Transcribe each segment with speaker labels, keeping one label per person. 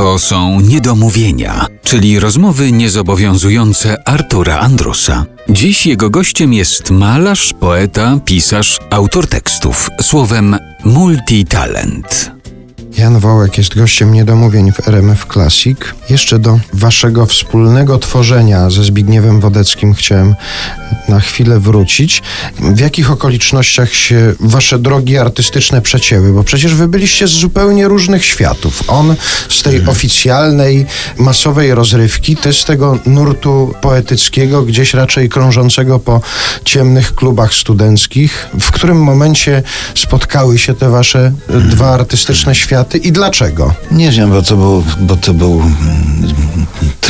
Speaker 1: To są niedomówienia, czyli rozmowy niezobowiązujące Artura Andrusa. Dziś jego gościem jest malarz, poeta, pisarz, autor tekstów, słowem multitalent.
Speaker 2: Jan Wołek jest gościem niedomówień w RMF Classic. Jeszcze do waszego wspólnego tworzenia ze Zbigniewem Wodeckim chciałem na chwilę wrócić. W jakich okolicznościach się wasze drogi artystyczne przecięły? Bo przecież wy byliście z zupełnie różnych światów. On z tej oficjalnej, masowej rozrywki, ty z tego nurtu poetyckiego, gdzieś raczej krążącego po ciemnych klubach studenckich. W którym momencie spotkały się te wasze dwa artystyczne światy i dlaczego?
Speaker 3: Nie wiem, bo to był, bo to był mm,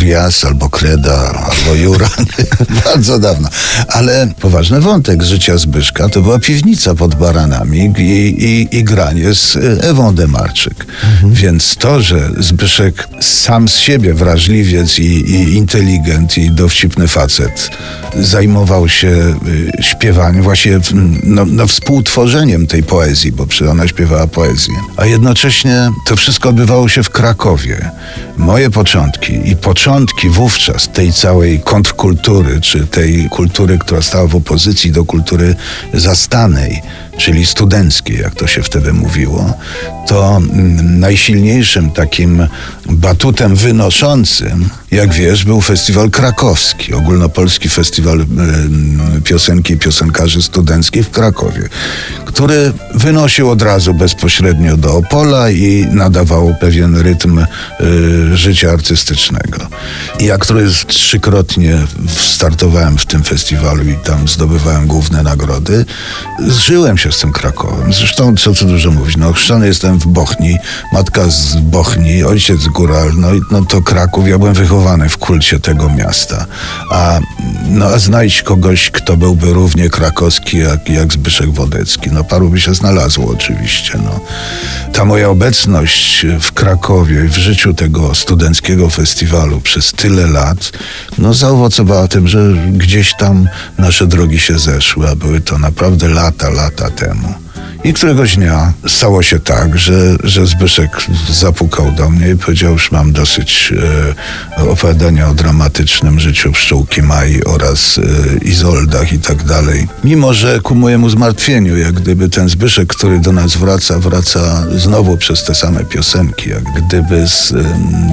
Speaker 3: Trias albo Kreda, albo Jura. Bardzo dawno. Ale poważny wątek życia Zbyszka to była piwnica pod Baranami i, i, i granie z Ewą Demarczyk. Więc to, że Zbyszek sam z siebie wrażliwiec i, i inteligent i dowcipny facet zajmował się y, śpiewaniem, właśnie no, no, współtworzeniem tej poezji, bo ona śpiewała poezję. A jednocześnie to wszystko odbywało się w Krakowie. Moje początki i początki wówczas tej całej kontrkultury, czy tej kultury, która stała w opozycji do kultury zastanej, czyli studenckiej, jak to się wtedy mówiło, to mm, najsilniejszym takim batutem wynoszącym, jak wiesz, był festiwal krakowski, ogólnopolski festiwal y, piosenki i piosenkarzy studenckich w Krakowie, który wynosił od razu bezpośrednio do Opola i nadawał pewien rytm y, życia artystycznego. Ja, który trzykrotnie startowałem w tym festiwalu i tam zdobywałem główne nagrody, zżyłem się z tym Krakowem. Zresztą, co tu dużo mówić, no chrzczony jestem w Bochni, matka z Bochni, ojciec góral, no, no to Kraków, ja byłem wychowany w kulcie tego miasta. A, no, a znajdź kogoś, kto byłby równie krakowski jak, jak Zbyszek Wodecki. No paru by się znalazło oczywiście. No. Ta moja obecność w Krakowie, w życiu tego studenckiego festiwalu przez tyle lat, no zaowocowała tym, że gdzieś tam nasze drogi się zeszły, a były to naprawdę lata, lata temu. I któregoś dnia stało się tak, że, że Zbyszek zapukał do mnie i powiedział, już mam dosyć e, opowiadania o dramatycznym życiu pszczółki Mai oraz e, Izoldach i tak dalej. Mimo, że ku mojemu zmartwieniu, jak gdyby ten Zbyszek, który do nas wraca, wraca znowu przez te same piosenki, jak gdyby z em,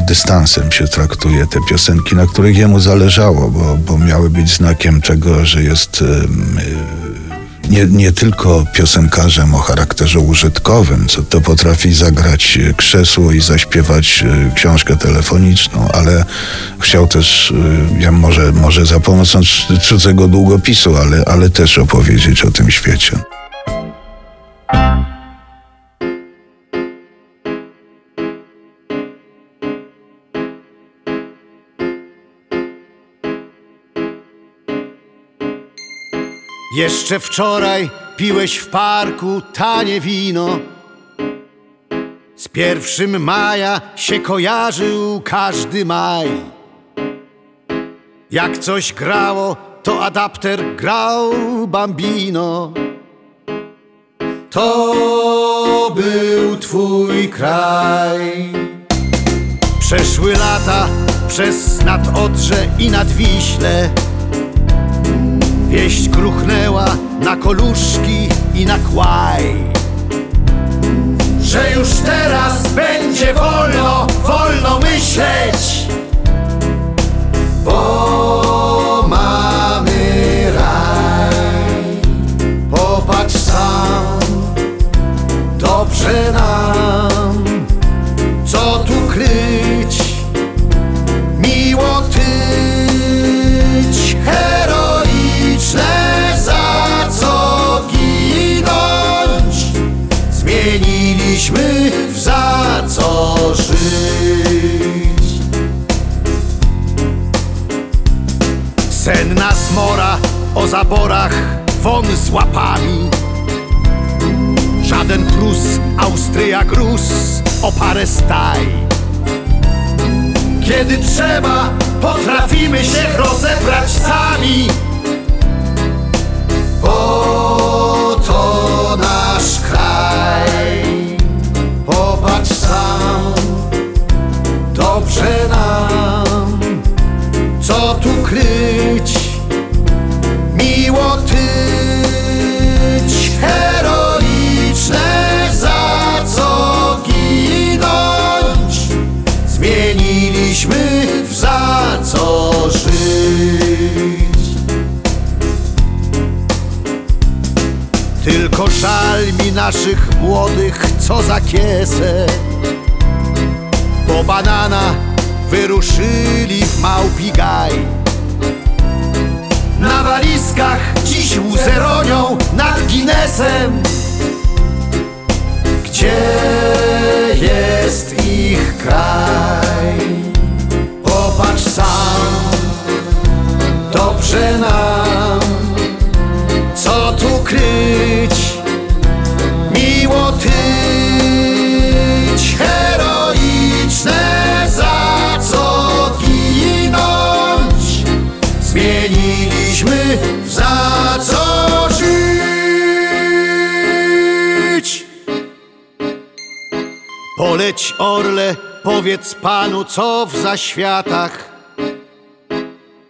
Speaker 3: dystansem się traktuje te piosenki, na których jemu zależało, bo, bo miały być znakiem tego, że jest em, nie, nie tylko piosenkarzem o charakterze użytkowym, co to potrafi zagrać e, krzesło i zaśpiewać e, książkę telefoniczną, ale chciał też, e, ja może, może za pomocą cudzego długopisu, ale, ale też opowiedzieć o tym świecie.
Speaker 4: Jeszcze wczoraj piłeś w parku tanie wino. Z pierwszym maja się kojarzył każdy maj. Jak coś grało, to adapter grał bambino. To był twój kraj. Przeszły lata przez nad Odrze i nad Wiśle. Wieść kruchnęła na koluszki i na kłaj. Że już teraz będzie wolno, wolno żyć. Senna smora o zaborach won z łapami Żaden Prus, Austria gruz o parę staj. Kiedy trzeba, potrafimy się rozebrać sami naszych młodych, co za kiesę. Po banana wyruszyli w małpi gaj. Na walizkach dziś łzę ronią nad Guinnessem. Gdzie jest ich kraj? Popatrz sam, dobrze nam, co tu kryć, Poleć orle, powiedz panu, co w zaświatach.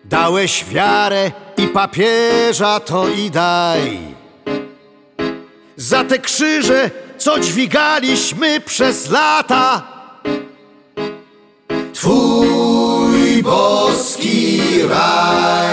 Speaker 4: Dałeś wiarę i papieża to i daj. Za te krzyże, co dźwigaliśmy przez lata. Twój boski raj.